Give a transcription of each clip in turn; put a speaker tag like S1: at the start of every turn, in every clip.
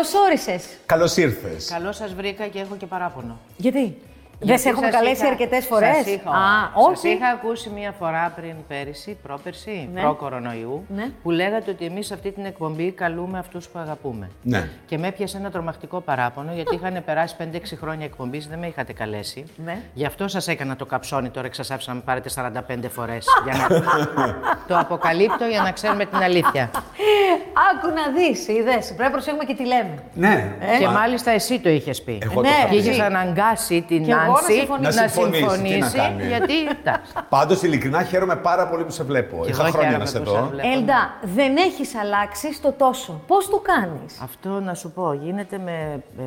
S1: Καλώ όρισε.
S2: Καλώς ήρθες.
S3: Καλώς σας βρήκα και έχω και παράπονο.
S1: Γιατί; Δεν σε έχουμε
S3: σας
S1: καλέσει
S3: είχα-
S1: αρκετές φορές;
S3: Σας είχα,
S1: Α,
S3: σας
S1: όχι.
S3: είχα ακούσει μία φορά πριν πέρυσι, πρόπερσι,
S1: Ναι.
S3: προ-κορονοϊού,
S1: Ναι.
S3: που λέγατε ότι εμείς σε αυτή την εκπομπή καλούμε αυτούς που αγαπούμε.
S2: Ναι.
S3: Και με έπιασε ένα τρομακτικό παράπονο, γιατί είχαν περάσει 5-6 χρόνια εκπομπής, δεν με είχατε καλέσει.
S1: Ναι.
S3: Γι' αυτό σας έκανα το καψόνι, τώρα εξασάψα να με πάρετε 45 φορές. για να... το αποκαλύπτω για να ξέρουμε την αλήθεια.
S1: Άκου να δεις, είδες. Πρέπει να προσέχουμε και τι λέμε.
S2: Ναι.
S3: Και
S2: Μα-
S3: μάλιστα εσύ το είχες πει.
S2: Εγώ
S1: Ναι,
S2: το είχα
S3: Και
S2: πει.
S3: είχες
S1: εσύ.
S3: αναγκάσει την
S1: Και εγώ να
S3: Νάνση
S1: συμφωνήσω.
S2: Να συμφωνήσει, τι να
S3: συμφωνήσει,
S2: κάνει.
S3: γιατί. εντάξει.
S2: Πάντως, ειλικρινά χαίρομαι πάρα πολύ που σε βλέπω.
S3: Και
S2: Είχα
S3: εγώ
S2: χρόνια
S3: χαίρομαι
S2: να σε
S3: που
S2: δω.
S3: σας βλέπω.
S1: Έλντα, δεν έχεις αλλάξει στο τόσο. Πώς το κάνεις;
S3: Αυτό να σου πω, γίνεται με. ε,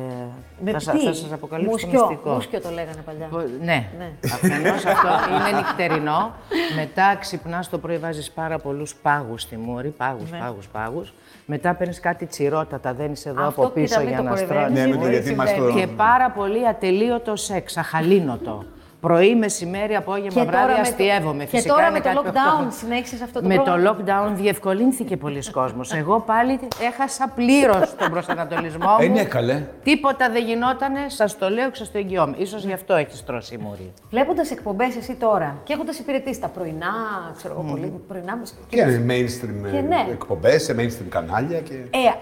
S1: Με
S3: θα, σα-
S1: τι;
S3: θα σας αποκαλύψω το
S1: Μουσκιό.
S3: μυστικό.
S1: Μουσκιό το λέγανε παλιά.
S3: Πο- Ναι,
S1: Ναι.
S3: αφενός αυτό είναι νυχτερινό. Μετά ξυπνάς το πρωί, βάζεις πάρα πολλούς πάγους στη μούρη. Πάγους,
S1: Ναι.
S3: πάγους, πάγους. Μετά παίρνεις κάτι τσιρότα, τα δένει εδώ
S1: Αυτό,
S3: από πίσω
S1: κοίτα, μην
S3: για
S1: το
S3: να
S1: κοροϊδεύεις.
S3: στρώνεις.
S2: Ναι,
S1: η
S2: με το
S1: μούρη
S2: γιατί μας
S1: συμβαίνει.
S2: το-
S3: Και πάρα πολύ ατελείωτο σεξ, αχαλήνοτο. Πρωί, μεσημέρι, απόγευμα, βράδυ,
S1: με το-
S3: αστείευομαι.
S1: Και
S3: Φυσικά
S1: τώρα
S3: είναι
S1: με το
S3: κάτι που
S1: lockdown
S3: αυτό-
S1: συνέχισες αυτό το
S3: με το
S1: πρόβλημα.
S3: lockdown διευκολύνθηκε πολλοί κόσμος. Εγώ πάλι έχασα πλήρως τον προσανατολισμό μου.
S2: Ε, ναι, καλέ.
S3: Τίποτα δεν γινότανε, σας το λέω και σας το εγγυώμαι. σω γι' αυτό έχεις τρώσει η μούρη.
S1: Βλέποντας εκπομπές εσύ τώρα και έχοντας υπηρετήσει τα πρωινά, ξέρω εγώ πολύ πρωινά.
S2: Και mainstream
S1: Και
S2: ε,
S1: ναι.
S2: εκπομπές, σε mainstream κανάλια. Και...
S1: Ε,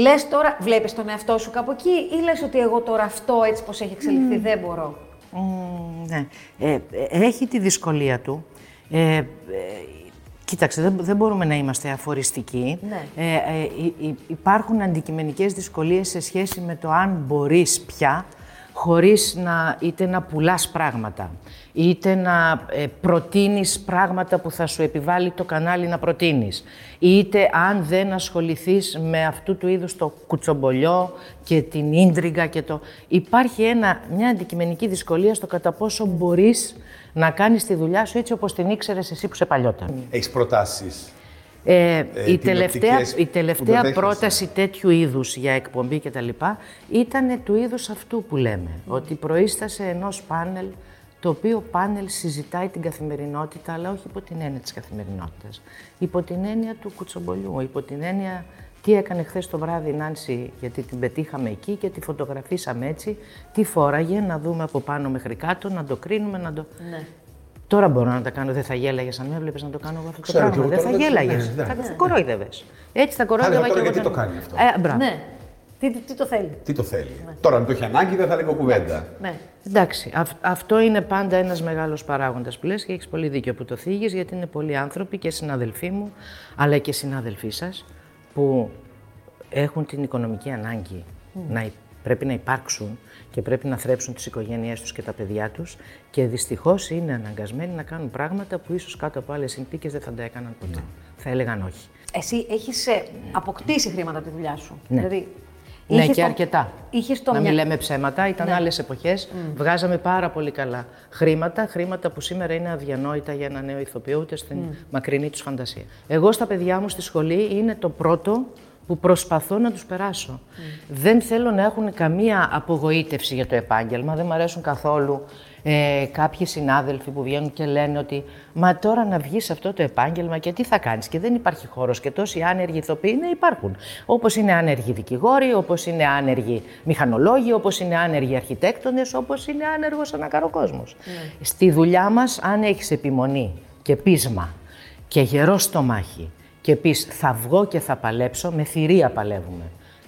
S1: λες τώρα, βλέπεις τον εαυτό σου κάπου εκεί ή λες ότι εγώ τώρα αυτό έτσι πώ έχει εξελιχθεί δεν μπορώ;
S3: Μμμ, ναι. Ε, ε, έχει τη δυσκολία του. Ε, ε, κοίταξε, δεν, δεν μπορούμε να είμαστε αφοριστικοί.
S1: Ναι.
S3: Ε, ε, υ- υ- υπάρχουν αντικειμενικές δυσκολίες σε σχέση με το αν μπορείς πια χωρίς να, είτε να πουλάς πράγματα, είτε να ε, προτείνεις πράγματα που θα σου επιβάλλει το κανάλι να προτείνεις, είτε αν δεν ασχοληθείς με αυτού του είδους το κουτσομπολιό και την ίντριγκα και το... Υπάρχει ένα, μια αντικειμενική δυσκολία στο κατά πόσο μπορείς να κάνεις τη δουλειά σου έτσι όπως την ήξερες εσύ που σε παλιότερα.
S2: Έχεις προτάσεις.
S3: Ε, η, τελευταία,
S2: τηλεοπτικές
S3: η
S2: που
S3: τελευταία
S2: το δέχεσαι.
S3: πρόταση τέτοιου είδους για εκπομπή και τα λοιπά ήταν του είδους αυτού που λέμε. Ότι προείστασε ενός πάνελ το οποίο πάνελ συζητάει την καθημερινότητα, αλλά όχι υπό την έννοια της καθημερινότητας. Υπό την έννοια του κουτσομπολιού, υπό την έννοια τι έκανε χθες το βράδυ η Νάνση, γιατί την πετύχαμε εκεί και τη φωτογραφίσαμε έτσι, τι φόραγε, να δούμε από πάνω μέχρι κάτω, να το κρίνουμε, να το...
S1: Ναι.
S3: Τώρα μπορώ να τα κάνω, δεν θα γέλαγες αν με έβλεπε να το κάνω εγώ αυτό το
S2: Ξέρω,
S3: πράγμα.
S2: και εγώ
S3: Δεν θα
S2: τώρα δεν-
S3: γέλαγες.
S2: ναι,
S3: Θα
S2: ναι.
S3: θα κορόιδευες. Έτσι θα κορόιδευα
S2: έλεγα
S3: και
S2: τώρα
S3: εγώ.
S2: γιατί
S3: τον-
S2: το κάνει αυτό;
S3: Ε, μπράβο.
S1: Ναι. Τι, τι, τι το θέλει;
S2: Τι το θέλει; Τώρα, αν το έχει ανάγκη, δεν θα λέγω κουβέντα.
S1: Ναι.
S3: Εντάξει, αυ- αυτό είναι πάντα ένας μεγάλος παράγοντας που λες και έχεις πολύ δίκιο που το θίγεις γιατί είναι πολλοί άνθρωποι και συναδελφοί μου αλλά και συνάδελφοί σας που έχουν την οικονομική ανάγκη να υ- πρέπει να υπάρξουν και πρέπει να θρέψουν τις οικογένειές τους και τα παιδιά τους και δυστυχώς είναι αναγκασμένοι να κάνουν πράγματα που ίσως κάτω από άλλες συνθήκες δεν θα τα έκαναν ποτέ. Θα έλεγαν όχι.
S1: Εσύ έχεις αποκτήσει χρήματα από τη δουλειά σου.
S3: Ναι.
S1: Δηλαδή,
S3: Ναι,
S1: είχες
S3: και
S1: το-
S3: αρκετά.
S1: Είχες το
S3: να
S1: μια-
S3: μην λέμε ψέματα, ήταν
S1: Ναι.
S3: άλλες εποχές. Βγάζαμε πάρα πολύ καλά χρήματα, χρήματα που σήμερα είναι αδιανόητα για ένα νέο ηθοποιό, ούτε στην μακρινή τους φαντασία. Εγώ στα παιδιά μου στη σχολή είναι το πρώτο που προσπαθώ να τους περάσω. Δεν θέλω να έχουν καμία απογοήτευση για το επάγγελμα, δεν μου αρέσουν καθόλου ε, κάποιοι συνάδελφοι που βγαίνουν και λένε ότι «Μα τώρα να βγεις σε αυτό το επάγγελμα και τι θα κάνεις» και δεν υπάρχει χώρος και τόσοι άνεργοι ηθοποιοί ναι, υπάρχουν. Όπως είναι άνεργοι δικηγόροι, όπως είναι άνεργοι μηχανολόγοι, όπως είναι άνεργοι αρχιτέκτονες, όπως είναι άνεργος ανακαροκόσμος. Στη δουλειά μας, αν έχεις επιμονή και πείσμα και γερό στομάχι και πεις θα βγω και θα παλέψω, με θηρία παλεύουμε.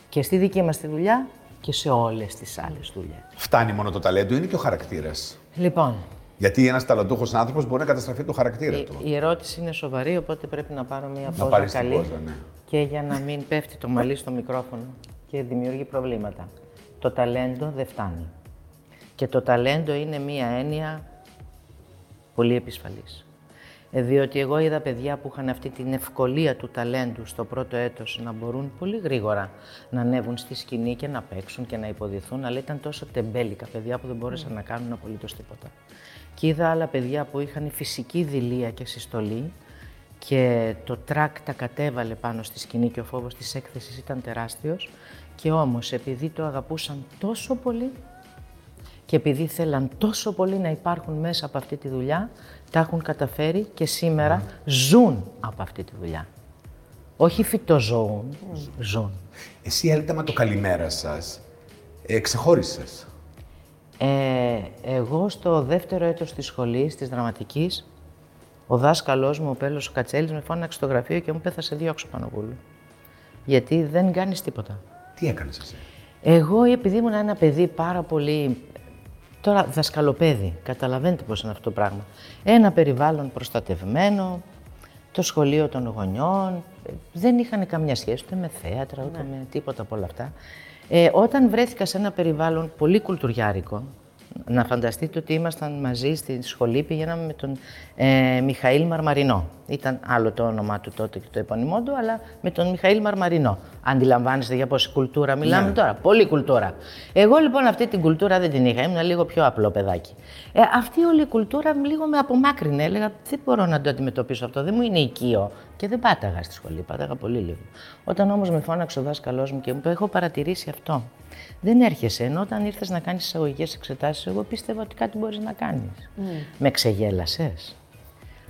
S3: Και στη δική μας τη δουλειά και σε όλες τις άλλες δουλειές.
S2: Φτάνει μόνο το ταλέντο, είναι και ο χαρακτήρας.
S3: Λοιπόν,
S2: Γιατί ένας ταλαντούχος άνθρωπος μπορεί να καταστραφεί το χαρακτήρα
S3: η,
S2: του.
S3: η ερώτηση είναι σοβαρή, οπότε πρέπει να πάρω μια
S2: Να
S3: πόζα
S2: πάρεις την
S3: καλή.
S2: πόζα, ναι.
S3: Και για να μην πέφτει το μαλλί στο μικρόφωνο και δημιουργεί προβλήματα. Το ταλέντο δεν φτάνει. Και το ταλέντο είναι μία έννοια πολύ επισφαλής. Ε, διότι εγώ είδα παιδιά που είχαν αυτή την ευκολία του ταλέντου στο πρώτο έτος να μπορούν πολύ γρήγορα να ανέβουν στη σκηνή και να παίξουν και να υποδηθούν, αλλά ήταν τόσο τεμπέλικα παιδιά που δεν μπόρεσαν να κάνουν απολύτως τίποτα. Και είδα άλλα παιδιά που είχαν φυσική δηλία και συστολή και το τρακ τα κατέβαλε πάνω στη σκηνή και ο φόβος της έκθεσης ήταν τεράστιος και όμως επειδή το αγαπούσαν τόσο πολύ και επειδή θέλαν τόσο πολύ να υπάρχουν μέσα από αυτή τη δουλειά, τα έχουν καταφέρει και σήμερα ζουν από αυτή τη δουλειά. Όχι φυτοζώων, ζώων.
S2: Εσύ έλεγα με το καλημέρα σας, ε, ξεχώρισες.
S3: Ε, εγώ στο δεύτερο έτος της σχολής, της δραματικής, ο δάσκαλός μου, ο Πέλος ο Κατσέλης, με φώναξε στο γραφείο και μου είπε θα σε διώξω Πανοπούλου. Γιατί δεν κάνεις τίποτα.
S2: Τι έκανες εσύ;
S3: Εγώ, επειδή ήμουν ένα παιδί πάρα πολύ. Τώρα, δασκαλοπέδι, καταλαβαίνετε πώς είναι αυτό το πράγμα. Ένα περιβάλλον προστατευμένο, το σχολείο των γονιών, ε, δεν είχαν καμιά σχέση ούτε με θέατρα, ούτε με τίποτα από όλα αυτά. Ε, όταν βρέθηκα σε ένα περιβάλλον πολύ κουλτουριάρικο, να φανταστείτε ότι ήμασταν μαζί στη σχολή, πηγαίναμε με τον ε, Μιχαήλ Μαρμαρινό. Ήταν άλλο το όνομά του τότε και το επώνυμό του, αλλά με τον Μιχαήλ Μαρμαρινό. Αντιλαμβάνεστε για πόση κουλτούρα μιλάμε
S2: Ναι.
S3: τώρα. Πολύ κουλτούρα. Εγώ λοιπόν αυτή την κουλτούρα δεν την είχα, ήμουν λίγο πιο απλό παιδάκι. Ε, αυτή όλη η κουλτούρα λίγο με απομάκρυνε. Έλεγα δεν μπορώ να το αντιμετωπίσω αυτό, δεν μου είναι οικείο. Και δεν πάταγα στη σχολή, πάταγα πολύ λίγο. Όταν όμως με φώναξε ο δάσκαλός μου και μου είπε: Έχω παρατηρήσει αυτό. Δεν έρχεσαι. Ενώ όταν ήρθες να κάνεις εισαγωγικές εξετάσεις, εγώ πίστευα ότι κάτι μπορείς να κάνεις. Με ξεγέλασες.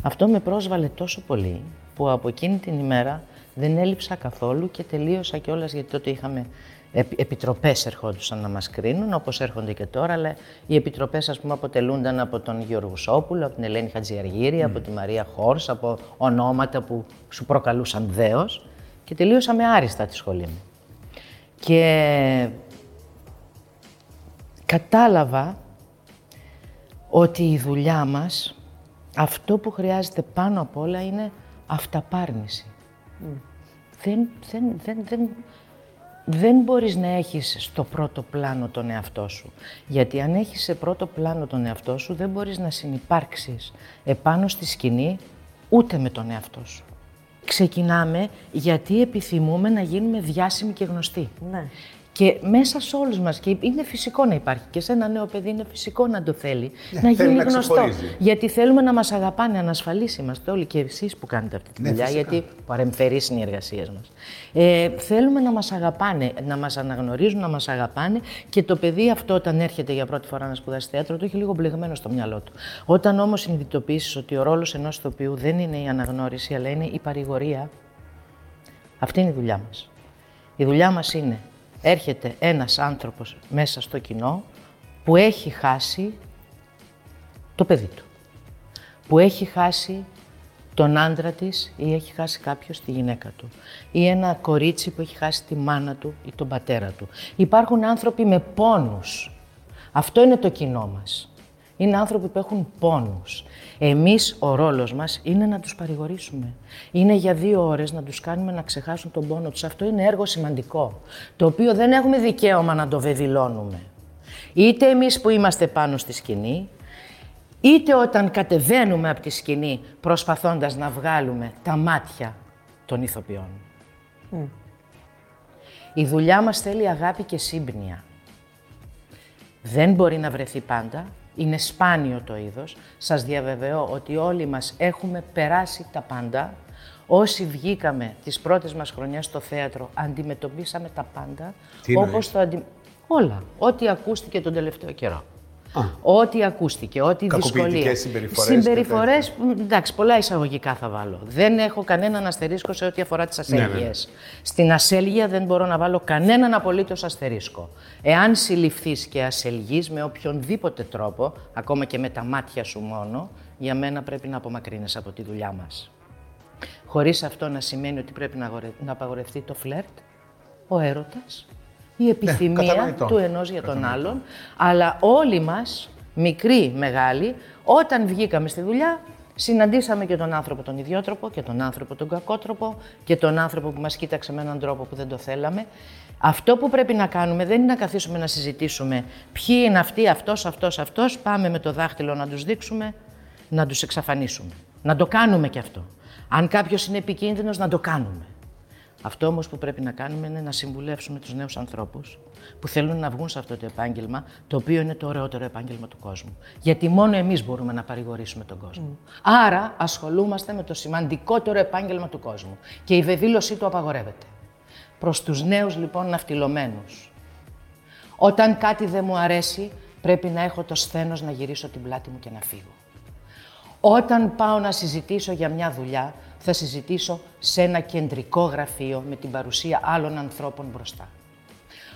S3: Αυτό με πρόσβαλε τόσο πολύ που από εκείνη την ημέρα δεν έλειψα καθόλου και τελείωσα κιόλας γιατί τότε είχαμε επιτροπές ερχόντουσαν να μας κρίνουν, όπως έρχονται και τώρα, αλλά οι επιτροπές, ας πούμε, αποτελούνταν από τον Γιώργο Σόπουλο, από την Ελένη Χατζιαργύρη, από τη Μαρία Χόρς, από ονόματα που σου προκαλούσαν δέος και τελείωσα με άριστα τη σχολή μου. Και κατάλαβα ότι η δουλειά μας, αυτό που χρειάζεται πάνω απ' όλα είναι αυταπάρνηση. Δεν, δεν, δεν, δεν, δεν μπορείς να έχεις στο πρώτο πλάνο τον εαυτό σου. Γιατί αν έχεις σε πρώτο πλάνο τον εαυτό σου, δεν μπορείς να συνυπάρξεις επάνω στη σκηνή ούτε με τον εαυτό σου. Ξεκινάμε γιατί επιθυμούμε να γίνουμε διάσημοι και γνωστοί.
S1: Ναι.
S3: Και μέσα σε όλους μας, και είναι φυσικό να υπάρχει και σε ένα νέο παιδί, είναι φυσικό να το θέλει,
S2: Ναι,
S3: να
S2: θέλει
S3: γίνει
S2: να
S3: γνωστό.
S2: ξεχωρίζει.
S3: Γιατί θέλουμε να μας αγαπάνε, ανασφαλεί είμαστε όλοι και εσείς που κάνετε αυτή τη
S2: Ναι,
S3: δουλειά,
S2: φυσικά.
S3: γιατί παρεμφερείς είναι οι εργασίες μας. Ε, θέλουμε να μας αγαπάνε, να μας αναγνωρίζουν, να μας αγαπάνε και το παιδί αυτό, όταν έρχεται για πρώτη φορά να σπουδάσει θέατρο, το έχει λίγο μπλεγμένο στο μυαλό του. Όταν όμως συνειδητοποιήσεις ότι ο ρόλος ενός ηθοποιού δεν είναι η αναγνώριση, αλλά είναι η παρηγορία, αυτή είναι η δουλειά μας. Η δουλειά μας είναι, έρχεται ένας άνθρωπος μέσα στο κοινό που έχει χάσει το παιδί του. Που έχει χάσει τον άντρα της ή έχει χάσει κάποιος τη γυναίκα του. Ή ένα κορίτσι που έχει χάσει τη μάνα του ή τον πατέρα του. Υπάρχουν άνθρωποι με πόνους. Αυτό είναι το κοινό μας. Είναι άνθρωποι που έχουν πόνους. Εμείς ο ρόλος μας είναι να τους παρηγορήσουμε. Είναι για δύο ώρες να τους κάνουμε να ξεχάσουν τον πόνο τους. Αυτό είναι έργο σημαντικό, το οποίο δεν έχουμε δικαίωμα να το βεβηλώνουμε. Είτε εμείς που είμαστε πάνω στη σκηνή, είτε όταν κατεβαίνουμε από τη σκηνή προσπαθώντας να βγάλουμε τα μάτια των ηθοποιών. Η δουλειά μας θέλει αγάπη και σύμπνοια. Δεν μπορεί να βρεθεί πάντα. Είναι σπάνιο το είδος. Σας διαβεβαιώ ότι όλοι μας έχουμε περάσει τα πάντα. Όσοι βγήκαμε τις πρώτες μας χρονιές στο θέατρο, αντιμετωπίσαμε τα πάντα.
S2: Τι εννοείς;
S3: όπως το αντι... Όλα. Ό,τι ακούστηκε τον τελευταίο καιρό. Ό,τι ακούστηκε, ό,τι
S2: Κακοποιητικές
S3: δυσκολία.
S2: συμπεριφορές και
S3: Συμπεριφορές, μ, εντάξει, πολλά εισαγωγικά θα βάλω. Δεν έχω κανέναν αστερίσκο σε ό,τι αφορά τις
S2: ναι, ναι.
S3: ασέλγειες. Στην ασέλγεια δεν μπορώ να βάλω κανέναν απολύτως αστερίσκο. Εάν συλληφθείς και ασελγείς με οποιονδήποτε τρόπο, ακόμα και με τα μάτια σου μόνο, για μένα πρέπει να απομακρύνεσαι από τη δουλειά μας. Χωρίς αυτό να σημαίνει ότι πρέπει να, αγορε- να απαγορευτεί το φλερτ, ο έρωτας, η επιθυμία
S2: κατανοητό.
S3: του ενός για τον άλλον, αλλά όλοι μας, μικροί, μεγάλοι, όταν βγήκαμε στη δουλειά, συναντήσαμε και τον άνθρωπο τον ιδιότροπο και τον άνθρωπο τον κακότροπο και τον άνθρωπο που μας κοίταξε με έναν τρόπο που δεν το θέλαμε. Αυτό που πρέπει να κάνουμε δεν είναι να καθίσουμε να συζητήσουμε ποιοι είναι αυτοί, αυτός, αυτός, αυτός, πάμε με το δάχτυλο να τους δείξουμε, να τους εξαφανίσουμε. Να το κάνουμε και αυτό. Αν κάποιος είναι επικίνδυνος, να το κάνουμε. Αυτό όμως που πρέπει να κάνουμε είναι να συμβουλεύσουμε τους νέους ανθρώπους που θέλουν να βγουν σε αυτό το επάγγελμα, το οποίο είναι το ωραιότερο επάγγελμα του κόσμου. Γιατί μόνο εμείς μπορούμε να παρηγορήσουμε τον κόσμο. Άρα ασχολούμαστε με το σημαντικότερο επάγγελμα του κόσμου και η βεβήλωσή του απαγορεύεται. Προς τους νέους λοιπόν ναυτιλωμένους. Όταν κάτι δεν μου αρέσει, πρέπει να έχω το σθένος να γυρίσω την πλάτη μου και να φύγω. Όταν πάω να συζητήσω για μια δουλειά, θα συζητήσω σε ένα κεντρικό γραφείο με την παρουσία άλλων ανθρώπων μπροστά.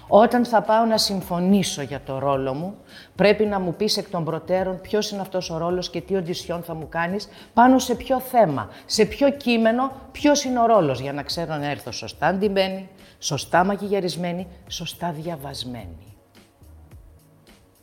S3: Όταν θα πάω να συμφωνήσω για το ρόλο μου, πρέπει να μου πεις εκ των προτέρων ποιος είναι αυτός ο ρόλος και τι οντισιόν θα μου κάνεις, πάνω σε ποιο θέμα, σε ποιο κείμενο, ποιος είναι ο ρόλος, για να ξέρω να έρθω σωστά ντυμένη, σωστά μαγιγιαρισμένη, σωστά διαβασμένη.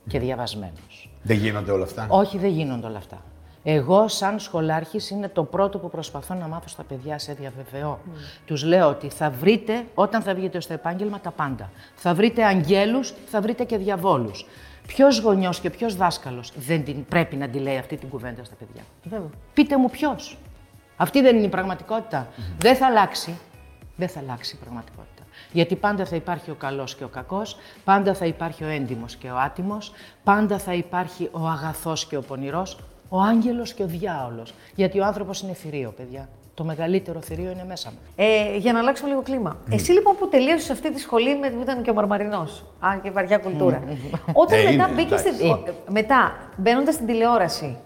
S3: Και διαβασμένος.
S2: Δεν γίνονται όλα αυτά;
S3: Όχι, δεν γίνονται όλα αυτά. Εγώ, σαν σχολάρχης, είναι το πρώτο που προσπαθώ να μάθω στα παιδιά, σε διαβεβαιώ. Mm. Τους λέω ότι θα βρείτε, όταν θα βγείτε στο επάγγελμα, τα πάντα. Θα βρείτε αγγέλους, θα βρείτε και διαβόλους. Ποιος γονιός και ποιος δάσκαλος δεν την, πρέπει να τη λέει αυτή την κουβέντα στα παιδιά; Βέβαια. Πείτε μου ποιος. Αυτή δεν είναι η πραγματικότητα. Δεν θα αλλάξει. Δεν θα αλλάξει η πραγματικότητα. Γιατί πάντα θα υπάρχει ο καλός και ο κακός, πάντα θα υπάρχει ο έντιμος και ο άτιμος, πάντα θα υπάρχει ο αγαθός και ο πονηρός, ο άγγελος και ο διάολος. Γιατί ο άνθρωπος είναι θηρίο, παιδιά. Το μεγαλύτερο θηρίο είναι μέσα μου.
S1: Ε, για να αλλάξουμε λίγο κλίμα. Εσύ λοιπόν που τελείωσες αυτή τη σχολή με, που ήταν και ο Μαρμαρινός. Αν και βαριά κουλτούρα. Όταν
S2: Ε,
S1: μετά
S2: είναι,
S1: μπήκες στην.
S2: εντάξει.
S1: ο- Μετά, μπαίνοντας στην τηλεόραση.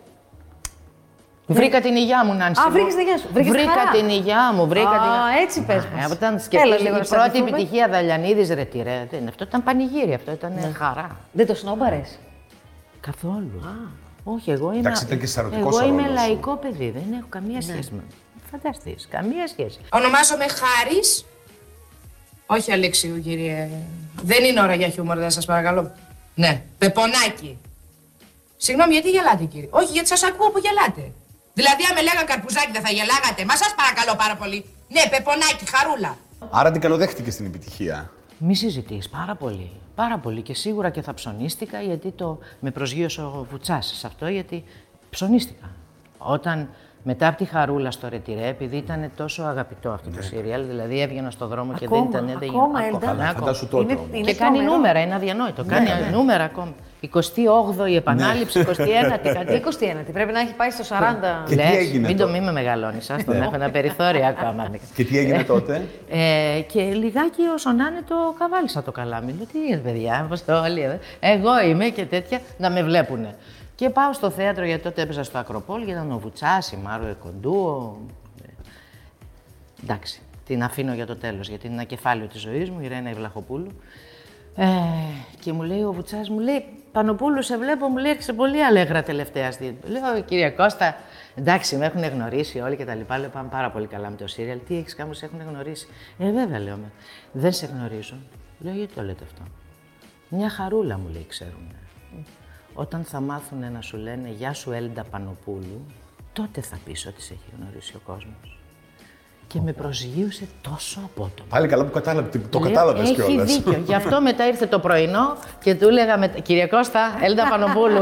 S3: Βρήκα την υγειά μου, Νάνση.
S1: Α,
S3: μου.
S1: βρήκες την υγειά σου. Βρήκες
S3: Βρήκα
S1: χαρά.
S3: την υγειά μου. Βρήκα
S1: Α,
S3: την...
S1: έτσι πες
S3: Α,
S1: μας.
S3: Όταν
S1: Έλα
S3: σκεφτείς
S1: λίγο να
S3: η πρώτη
S1: σταθούμε.
S3: επιτυχία Δαλιανίδης ρε τι ρε. δεν είναι. Αυτό ήταν πανηγύρι, αυτό ήταν
S1: Ναι.
S3: χαρά.
S1: Δεν το σνόμπαρες.
S3: Καθόλου. Όχι, εγώ είμαι.
S2: Εντάξει, ήταν και σαρωτικός
S3: Εγώ
S2: ο
S3: είμαι
S2: ρόλος σου.
S3: λαϊκό παιδί, δεν έχω καμία
S1: Ναι.
S3: σχέση με. Φανταστείς, καμία σχέση.
S4: Ονομάζομαι Χάρης. Όχι Αλέξιου, κύριε. Δεν είναι ώρα για χιούμορ, δεν σας παρακαλώ. Ναι, Πεπονάκι. Συγγνώμη, γιατί γελάτε, κύριε; Όχι, γιατί σας ακούω που γελάτε. Δηλαδή, αν με λέγαν καρπουζάκι δεν θα γελάγατε. Μα σας παρακαλώ πάρα πολύ. Ναι, Πεπονάκι, χαρούλα.
S2: Άρα την καλοδέχτηκε στην επιτυχία.
S3: Μη συζητείς, πάρα πολύ. Πάρα πολύ και σίγουρα και θα ψωνίστηκα γιατί το με προσγείωσε ο Βουτσάς σε αυτό γιατί ψωνίστηκα. Όταν μετά από τη χαρούλα στο ρετυρέ, επειδή ήταν τόσο αγαπητό αυτό το σύριαλ, δηλαδή έβγαινα στο δρόμο και δεν
S1: Ακόμα,
S3: ήταν. δεν
S1: ακόμα,
S3: γινόταν.
S1: Έλτα.
S3: Ακόμα,
S2: Καλά,
S3: ακόμα.
S2: φαντάσου τότε
S1: Είναι-
S2: όμως.
S1: είναι
S3: Και κάνει
S1: τρομερό.
S3: νούμερα, είναι αδιανόητο. Κάνει νούμερα ακόμα. 28η επανάληψη, 21η κάτι.
S1: 21η. Πρέπει να έχει πάει στο 40.
S2: Και τι
S3: Λες,
S2: έγινε
S3: μην το
S2: τότε;
S3: μη με μεγαλώνεις, ας τον έχω ένα περιθώριο ακόμα.
S2: Και τι έγινε τότε;
S3: Ε, και λιγάκι όσο να είναι το καβάλισα το καλάμι. Λέω, τι είναι παιδιά, πώς το όλοι, ε, εγώ είμαι και τέτοια, να με βλέπουνε. Και πάω στο θέατρο, γιατί τότε έπαιζα στο Ακροπόλ και ήταν ο Βουτσάς, η Μάρο Εκοντού. ο- ε, Εντάξει, την αφήνω για το τέλος, γιατί είναι ένα κεφάλαιο της ζωής μου, η Ρένα Ιβλαχοπούλου. Ε, και μου λέει ο Βουτσάς, μου λέει, Πανοπούλου, σε βλέπω, μου λέει, έρχεσαι πολύ αλέγρα τελευταία στιγμή. Λέω, κύριε Κώστα, εντάξει, με έχουν γνωρίσει όλοι και τα λοιπά. Λέω, πάμε πάρα πολύ καλά με το σύριαλ. Τι έχεις κάνει, σε έχουν γνωρίσει. Ε, βέβαια, λέω, με. δεν σε γνωρίζω. Λέω, γιατί το λέτε αυτό. Μια χαρούλα μου λέει, ξέρουν. Όταν θα μάθουν να σου λένε Γεια σου Έλντα Πανοπούλου, τότε θα πεις ότι σε έχει γνωρίσει ο κόσμος. Και με προσγείωσε τόσο απότομα.
S2: Πάλι καλά που κατάλαβε, το
S3: Λέω,
S2: κατάλαβες
S3: Έχει
S2: κιόλας.
S3: δίκιο. Γι' αυτό μετά ήρθε το πρωινό και του έλεγα μετά, Κύριε Κώστα, Έλντα Πανοπούλου.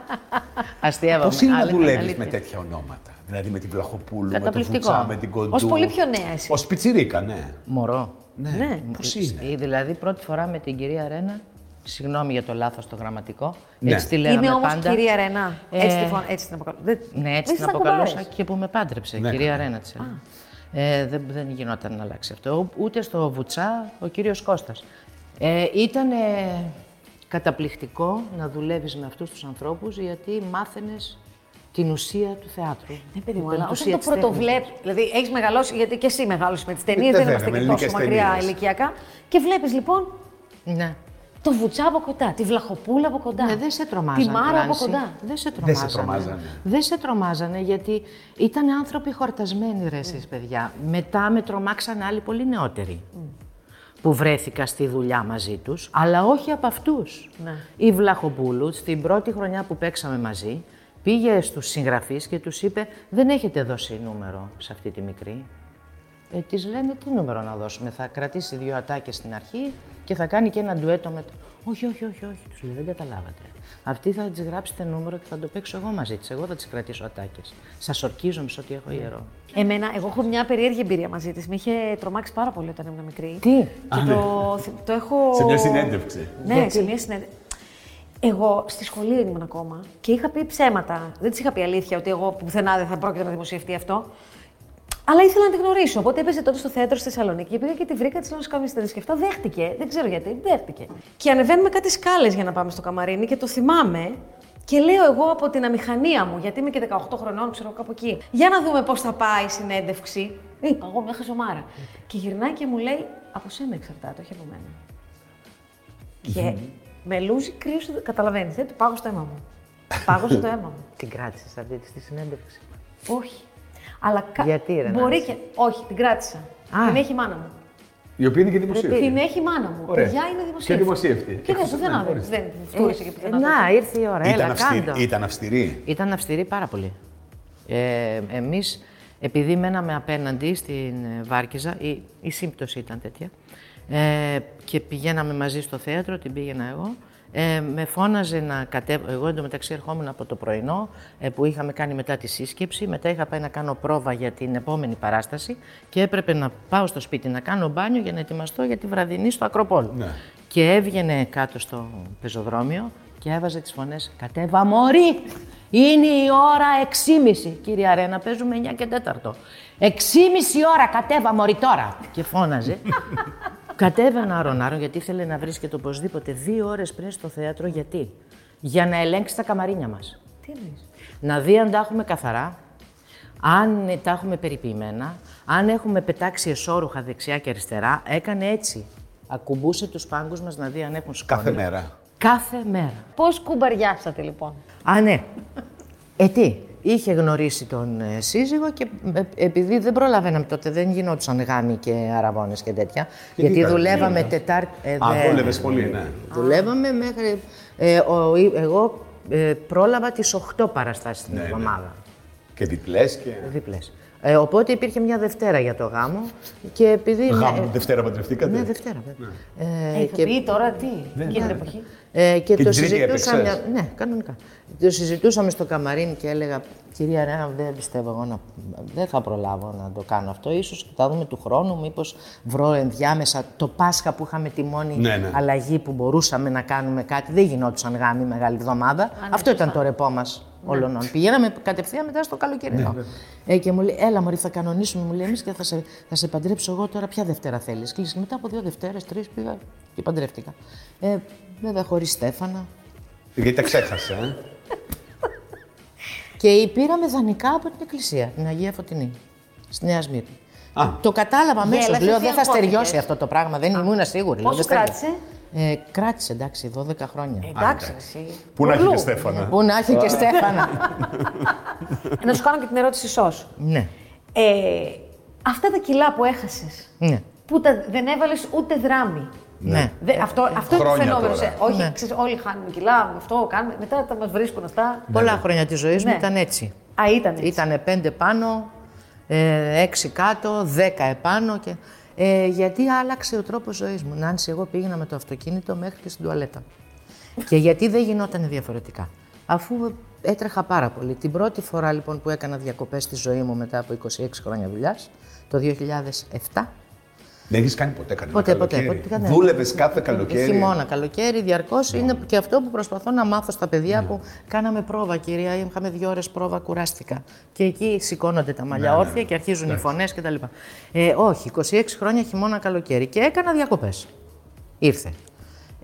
S3: Αστείευαμε.
S2: Πώς είναι να
S3: Αλήθεια,
S2: δουλεύεις
S3: αλήθεια.
S2: με τέτοια ονόματα; Δηλαδή με την Βλαχοπούλου, με τον
S3: Καταπληκτικό.
S2: Βουτσά, με την Κοντού.
S1: Ως πολύ πιο νέα εσύ.
S2: Ω πιτσιρίκα, ναι.
S3: Μωρό.
S2: Ναι,
S1: Ναι.
S2: πώς είναι;
S3: Ε, Δηλαδή, πρώτη φορά με την κυρία Ρένα, συγγνώμη για το λάθος το γραμματικό,
S2: Ναι.
S3: έτσι τη λέγαμε
S1: Είναι όμως
S3: πάντα.
S1: κυρία Ρενά. Έτσι,
S3: Ε,
S1: τη φων- έτσι την αποκαλώ. Δεν-
S3: Ναι,
S1: δεν
S3: έτσι την
S1: στα
S3: αποκαλούσα
S1: κουμπάρες.
S3: και που με πάντρεψε,
S2: Ναι,
S3: κυρία
S2: καλά.
S3: Ρένα της έλεγα. Ε, δεν, δεν γινόταν να αλλάξει αυτό. Ούτε στο Βουτσά, ο κύριος Κώστας. Ε, ήταν καταπληκτικό να δουλεύεις με αυτούς τους ανθρώπους, γιατί μάθαινες την ουσία του θεάτρου.
S1: Ναι, παιδί μου,
S3: Την
S1: αλλά
S3: ουσία
S1: όταν το
S3: της τέχνης.
S1: πρωτοβλέπει. Δηλαδή, έχεις μεγαλώσει, γιατί και εσύ μεγάλωσες με τις ταινίες,
S2: Ε,
S1: δεν
S2: βέβαια,
S1: είμαστε
S2: με
S1: και τόσο
S2: ελληνικές
S1: μακριά
S2: ταινίες.
S1: ηλικιακά. Και βλέπεις λοιπόν
S3: Ναι.
S1: Το βουτσά από κοντά, τη βλαχοπούλα από κοντά.
S3: Ναι, δεν σε τρομάζανε.
S1: Τη μάρα από
S3: Νάνση.
S1: κοντά.
S3: Δεν σε
S2: Δεν σε
S3: τρομάζανε.
S2: τρομάζανε.
S3: Δεν σε τρομάζανε γιατί ήταν άνθρωποι χορτασμένοι ρε εσείς παιδιά. Μετά με τρομάξαν άλλοι πολύ νεότεροι. Που βρέθηκα στη δουλειά μαζί τους, αλλά όχι από αυτούς.
S1: Ναι.
S3: Η Βλαχοπούλου, στην πρώτη χρονιά που παίξαμε μαζί, πήγε στους συγγραφείς και τους είπε «Δεν έχετε δώσει νούμερο σε αυτή τη μικρή». Ε, της λένε τι νούμερο να δώσουμε. Θα κρατήσει δύο ατάκες στην αρχή και θα κάνει και ένα ντουέτο με. το- Όχι, όχι, όχι, όχι. Τους λέει δεν καταλάβατε. Αυτή θα της γράψετε νούμερο και θα το παίξω εγώ μαζί της. Εγώ θα τι κρατήσω ατάκες. Σας ορκίζομαι σε ό,τι έχω ιερό.
S1: Εμένα, εγώ έχω μια περίεργη εμπειρία μαζί της. Με είχε τρομάξει πάρα πολύ όταν ήμουν μικρή.
S3: Τι;
S1: Και το, το έχω.
S2: Σε μια συνέντευξη.
S1: Ναι, σε μια συνέντευξη. Εγώ στη σχολή ήμουν ακόμα και είχα πει ψέματα. Δεν της είχα πει αλήθεια ότι εγώ πουθενά δεν θα πρόκειται να δημοσιευτεί αυτό. Αλλά ήθελα να τη γνωρίσω. Οπότε έπαιζε τότε στο θέατρο στη Θεσσαλονίκη. Πήγα και τη βρήκα, της λέω να κάνω συνέντευξη. Και αυτά δέχτηκε. Δεν ξέρω γιατί, δέχτηκε. Και ανεβαίνουμε κάτι σκάλες για να πάμε στο καμαρίνι και το θυμάμαι Και λέω εγώ από την αμηχανία μου, γιατί είμαι και 18 χρονών, ξέρω κάπου εκεί. Για να δούμε πώς θα πάει η συνέντευξη. Είπα εγώ μια χαζομάρα. Και γυρνάει και μου λέει: Από σένα εξαρτάται, όχι από μένα. Και με λούζει κρύος, καταλαβαίνεις. Δεν του πάγω στο αίμα μου. Πάγωσε το αίμα μου.
S3: Την κράτησες αυτή τη συνέντευξη;
S1: Όχι. Αλλά κα...
S3: Γιατί, ρε,
S1: Μπορεί
S3: Νάνση;
S1: και. Όχι, την κράτησα.
S3: Α.
S1: Την έχει η μάνα μου.
S2: Η οποία είναι και δημοσίευτη.
S1: Την έχει η μάνα μου.
S2: Ωραία.
S1: Παιδιά είναι
S2: Και
S1: δημοσίευτη.
S2: δημοσίευτη.
S1: Και δεν,
S2: Εκτός
S1: πουθενά
S2: αυτού,
S1: δεν.
S2: ορίστε.
S1: Δεν φτούρισε και
S3: Ε,
S1: πουθενά.
S3: να, ήρθε η ώρα,
S2: Ήταν,
S3: έλα,
S2: αυστηρή,
S3: κάντο.
S2: ήταν αυστηρή.
S3: Ήταν αυστηρή πάρα πολύ. Ε, εμείς, επειδή μέναμε απέναντι στην ε, Βάρκιζα, η, η σύμπτωση ήταν τέτοια, ε, και πηγαίναμε μαζί στο θέατρο, την πήγαινα εγώ, ε, με φώναζε να κατέβω. Εγώ εντωμεταξύ ερχόμουν από το πρωινό ε, που είχαμε κάνει μετά τη σύσκεψη. Μετά είχα πάει να κάνω πρόβα για την επόμενη παράσταση και έπρεπε να πάω στο σπίτι να κάνω μπάνιο για να ετοιμαστώ για τη βραδινή στο Ακροπόλου.
S2: Ναι.
S3: Και έβγαινε κάτω στο πεζοδρόμιο και έβαζε τις φωνές «Κατέβα μωρή, είναι η ώρα 6.30». Κύριε Αρένα, παίζουμε 9 και 4. 6.30 ώρα, κατέβα μωρή τώρα. Και φώναζε. Κατέβαινα άρον-άρον γιατί ήθελε να βρίσκεται οπωσδήποτε δύο ώρες πριν στο θέατρο. Γιατί; Για να ελέγξεις τα καμαρίνια μας.
S1: Τι εννοείς;
S3: Να δει αν τα έχουμε καθαρά, αν ε, τα έχουμε περιποιημένα, αν έχουμε πετάξει εσώρουχα δεξιά και αριστερά. Έκανε έτσι. Ακουμπούσε τους πάγκους μας να δει αν έχουν σκόνη.
S2: Κάθε μέρα.
S3: Κάθε μέρα.
S1: Πώς κουμπαριάσατε λοιπόν;
S3: Α, ναι. Ε, τι; Είχε γνωρίσει τον ε, σύζυγο και ε, επειδή δεν προλαβαίναμε τότε, δεν γινόντουσαν γάμοι και αραβώνες και τέτοια. γιατί
S2: τι
S3: δουλεύαμε
S2: κάνατε,
S3: Τετάρτη. ε,
S2: Α,
S3: δε-
S2: δούλευες πολύ, ναι.
S3: Δουλεύαμε μέχρι. Ε, ο- η- εγώ ε, πρόλαβα τις 8 παραστάσεις την
S2: Ναι, ναι.
S3: εβδομάδα.
S2: Και διπλές και...
S3: Διπλές. Ε, οπότε υπήρχε μια Δευτέρα για το γάμο και επειδή.
S2: Γάμο,
S3: ε,
S2: Δευτέρα παντρευτήκατε;
S3: ναι, Δευτέρα, βέβαια. Ε,
S1: Ε, ηθοποιοί τώρα τι, εκείνη την εποχή.
S3: Ε, και,
S2: την
S3: το
S2: Τρίτη
S3: συζητούσαμε.
S2: έπαιξες;
S3: Ναι, κανονικά. Το συζητούσαμε στο καμαρίνι και έλεγα, κυρία Ρένα, δεν πιστεύω εγώ να. Δεν θα προλάβω να το κάνω αυτό. Ίσως θα δούμε του χρόνου, μήπως βρω ενδιάμεσα το Πάσχα που είχαμε τη μόνη
S2: Ναι, ναι.
S3: αλλαγή που μπορούσαμε να κάνουμε κάτι. Δεν γινόντουσαν γάμοι μεγάλη εβδομάδα. αυτό ήταν το ρεπό μας όλων. Πηγαίναμε κατευθείαν μετά στο καλοκαιρινό. ε, και μου λέει, έλα μωρή, θα κανονίσουμε, μου λέει, εμείς και θα σε, θα σε παντρέψω εγώ τώρα ποια Δευτέρα θέλεις. Κλείσει. Μετά από δύο Δευτέρες, τρεις πήγα και παντρεύτηκα. Ε, βέβαια χωρίς Στέφανα.
S2: Γιατί τα ξέχασα, ε;
S3: Και πήραμε δανεικά από την εκκλησία, την Αγία Φωτεινή, στη Νέα Σμύρνη.
S2: Α.
S3: Το κατάλαβα αμέσως.
S1: Γέλασες
S3: Λέω
S1: ή
S3: δεν θα
S1: αγχώθηκες;
S3: στεριώσει αυτό το πράγμα. Δεν ήμουν σίγουρη. λέω,
S1: Πόσο
S3: δεν στεριώσει.
S1: κράτησε;
S3: Ε, κράτησε, εντάξει, 12 χρόνια.
S1: Εντάξει, εσύ.
S2: Πού να έχει
S1: Πουρλού.
S2: και Στέφανα.
S3: Πού να έχει και Στέφανα.
S1: Να σου κάνω και την ερώτηση σως.
S3: ναι,
S1: Ε, αυτά τα κιλά που έχασες,
S3: ναι,
S1: που τα, δεν έβαλες ούτε δράμη.
S3: ναι.
S1: Δε, αυτό αυτό είναι το
S2: Χρόνια
S1: φαινόμενο.
S2: τώρα.
S1: σε- όχι,
S3: Ναι.
S1: ξέρεις, όλοι χάνουμε κιλά, αυτό κάνουμε. Μετά τα μας βρίσκουν αυτά.
S3: Πολλά χρόνια της ζωής μου
S1: Ναι.
S3: ήταν έτσι.
S1: Α, ήταν έτσι.
S3: Ήταν πέντε πάνω, ε, έξι κάτω, δέκα επάνω. Και, ε, γιατί άλλαξε ο τρόπος ζωής μου. Νάνση, εγώ πήγαινα με το αυτοκίνητο μέχρι και στην τουαλέτα. και γιατί δεν γινόταν διαφορετικά. Αφού έτρεχα πάρα πολύ. Την πρώτη φορά λοιπόν που έκανα διακοπές στη ζωή μου μετά από 26 χρόνια δουλειάς, το 2007.
S2: Δεν έχεις κάνει ποτέ κανένα
S3: Ποτέ, ποτέ.
S2: καλοκαίρι.
S3: ποτέ ναι.
S2: Δούλευες κάθε καλοκαίρι.
S3: Χειμώνα, καλοκαίρι, διαρκώς. Είναι και αυτό που προσπαθώ να μάθω στα παιδιά που κάναμε πρόβα, κυρία. Είχαμε δύο ώρες πρόβα, κουράστηκα. Και εκεί σηκώνονται τα μαλλιά όρθια και αρχίζουν οι φωνές κτλ. Ε, όχι, 26 χρόνια χειμώνα, καλοκαίρι. Και έκανα διακοπές. Ήρθε.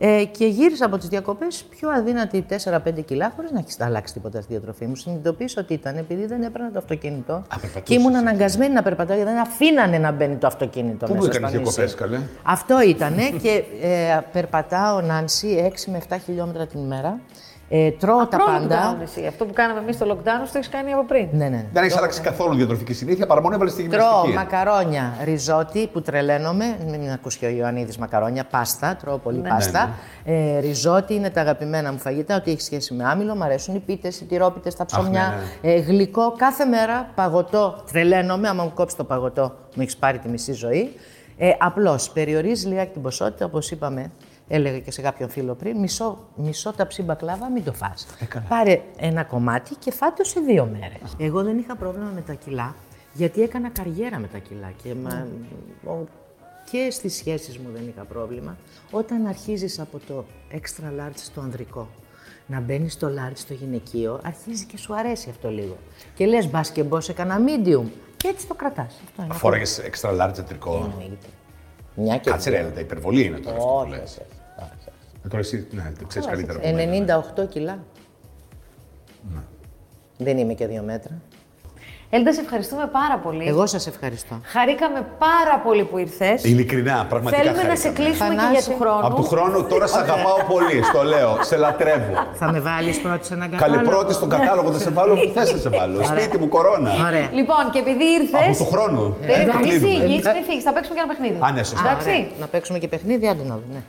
S3: Ε, και γύρισα από τις διακοπές πιο αδύνατη 4-5 κιλά, χωρίς να έχεις αλλάξει τίποτα στη διατροφή μου. Συνειδητοποίησα ότι ήταν επειδή δεν έπαιρνα το αυτοκίνητο.
S2: περπατούσες.
S3: και ήμουν αναγκασμένη να περπατάω γιατί δεν αφήνανε να μπαίνει το αυτοκίνητο
S2: Πού
S3: μέσα
S2: έκανε
S3: στο νησί.
S2: διακοπές, καλέ;
S3: Αυτό ήτανε και ε, περπατάω, Νάνση, 6 με 7 χιλιόμετρα την ημέρα. Ε, τρώω τα
S1: Πρόβλημα
S3: πάντα.
S1: κάνουν εσύ. Αυτό που κάναμε εμείς στο lockdown, το έχεις κάνει από πριν.
S3: Ναι, ναι.
S2: Δεν έχει αλλάξει καθόλου διατροφική συνήθεια παρά μόνο έβαλες στη
S3: Τρώω
S2: γυμναστική.
S3: μακαρόνια, ριζότι που τρελαίνομαι. Μην ακούς και ο Ιωαννίδης μακαρόνια, πάστα. Τρώω πολύ
S2: Ναι,
S3: πάστα. Ε, ριζότι είναι τα αγαπημένα μου φαγητά. Ό,τι έχει σχέση με άμυλο. Μ' αρέσουν οι πίτες, οι τυρόπιτες, τα ψωμιά.
S2: ναι,
S3: Ε, γλυκό κάθε μέρα. Παγωτό. Τρελαίνομαι. Άμα μου κόψει το παγωτό, μου έχεις πάρει τη μισή ζωή. Ε, Απλώς περιορίζει λιγάκι την ποσότητα, όπως είπαμε. Έλεγα και σε κάποιον φίλο πριν, μισό, μισό ταψί μπακλάβα, μην το φας. Πάρε ένα κομμάτι και φάτο σε δύο μέρες. Εγώ δεν είχα πρόβλημα με τα κιλά, γιατί έκανα καριέρα με τα κιλά και, μα, ο- και στις σχέσεις μου δεν είχα πρόβλημα. Όταν αρχίζεις από το extra large στο ανδρικό, να μπαίνεις στο large στο γυναικείο, αρχίζει και σου αρέσει αυτό λίγο. Και λες μπας και μπω σε κανένα medium και έτσι το κρατάς. Αυτό είναι.
S2: Φόραγε extra large τρικό.
S3: Εννοείται. Μια και
S2: Κάτσε ρε, τα υπερβολή είναι τώρα αυτό που
S3: Όχι,
S2: λες.
S3: όχι, όχι.
S2: Τώρα εσύ ναι, το ξέρεις καλύτερα. από μένα.
S3: 98 κιλά. Δεν είμαι και δύο μέτρα.
S1: Έλντα, σε ευχαριστούμε πάρα πολύ.
S3: Εγώ σας ευχαριστώ.
S1: Χαρήκαμε πάρα πολύ που ήρθες.
S2: Ειλικρινά, πραγματικά
S1: Θέλουμε να σε
S2: χαρήκαμε.
S1: κλείσουμε και
S3: Θανάση.
S1: για του χρόνους.
S2: Από του χρόνου τώρα σε αγαπάω πολύ, στο λέω. Σε λατρεύω.
S3: Θα με βάλεις πρώτη σε έναν
S2: Καλή
S3: κατάλογο.
S2: πρώτη στον κατάλογο, θα σε βάλω που θες να σε βάλω. Σπίτι μου, κορώνα.
S3: Ωραία.
S1: Λοιπόν, και επειδή ήρθε.
S2: Από του χρόνου.
S1: Περίμενε,
S2: Το
S1: μην
S2: κλείνουμε.
S1: φύγει, μην φύγεις. Θα παίξουμε και ένα παιχνίδι.
S2: Α, ναι, σωστά.
S1: Εντάξει.
S3: Να παίξουμε και παιχνίδι, άντε να δούμε. Ναι.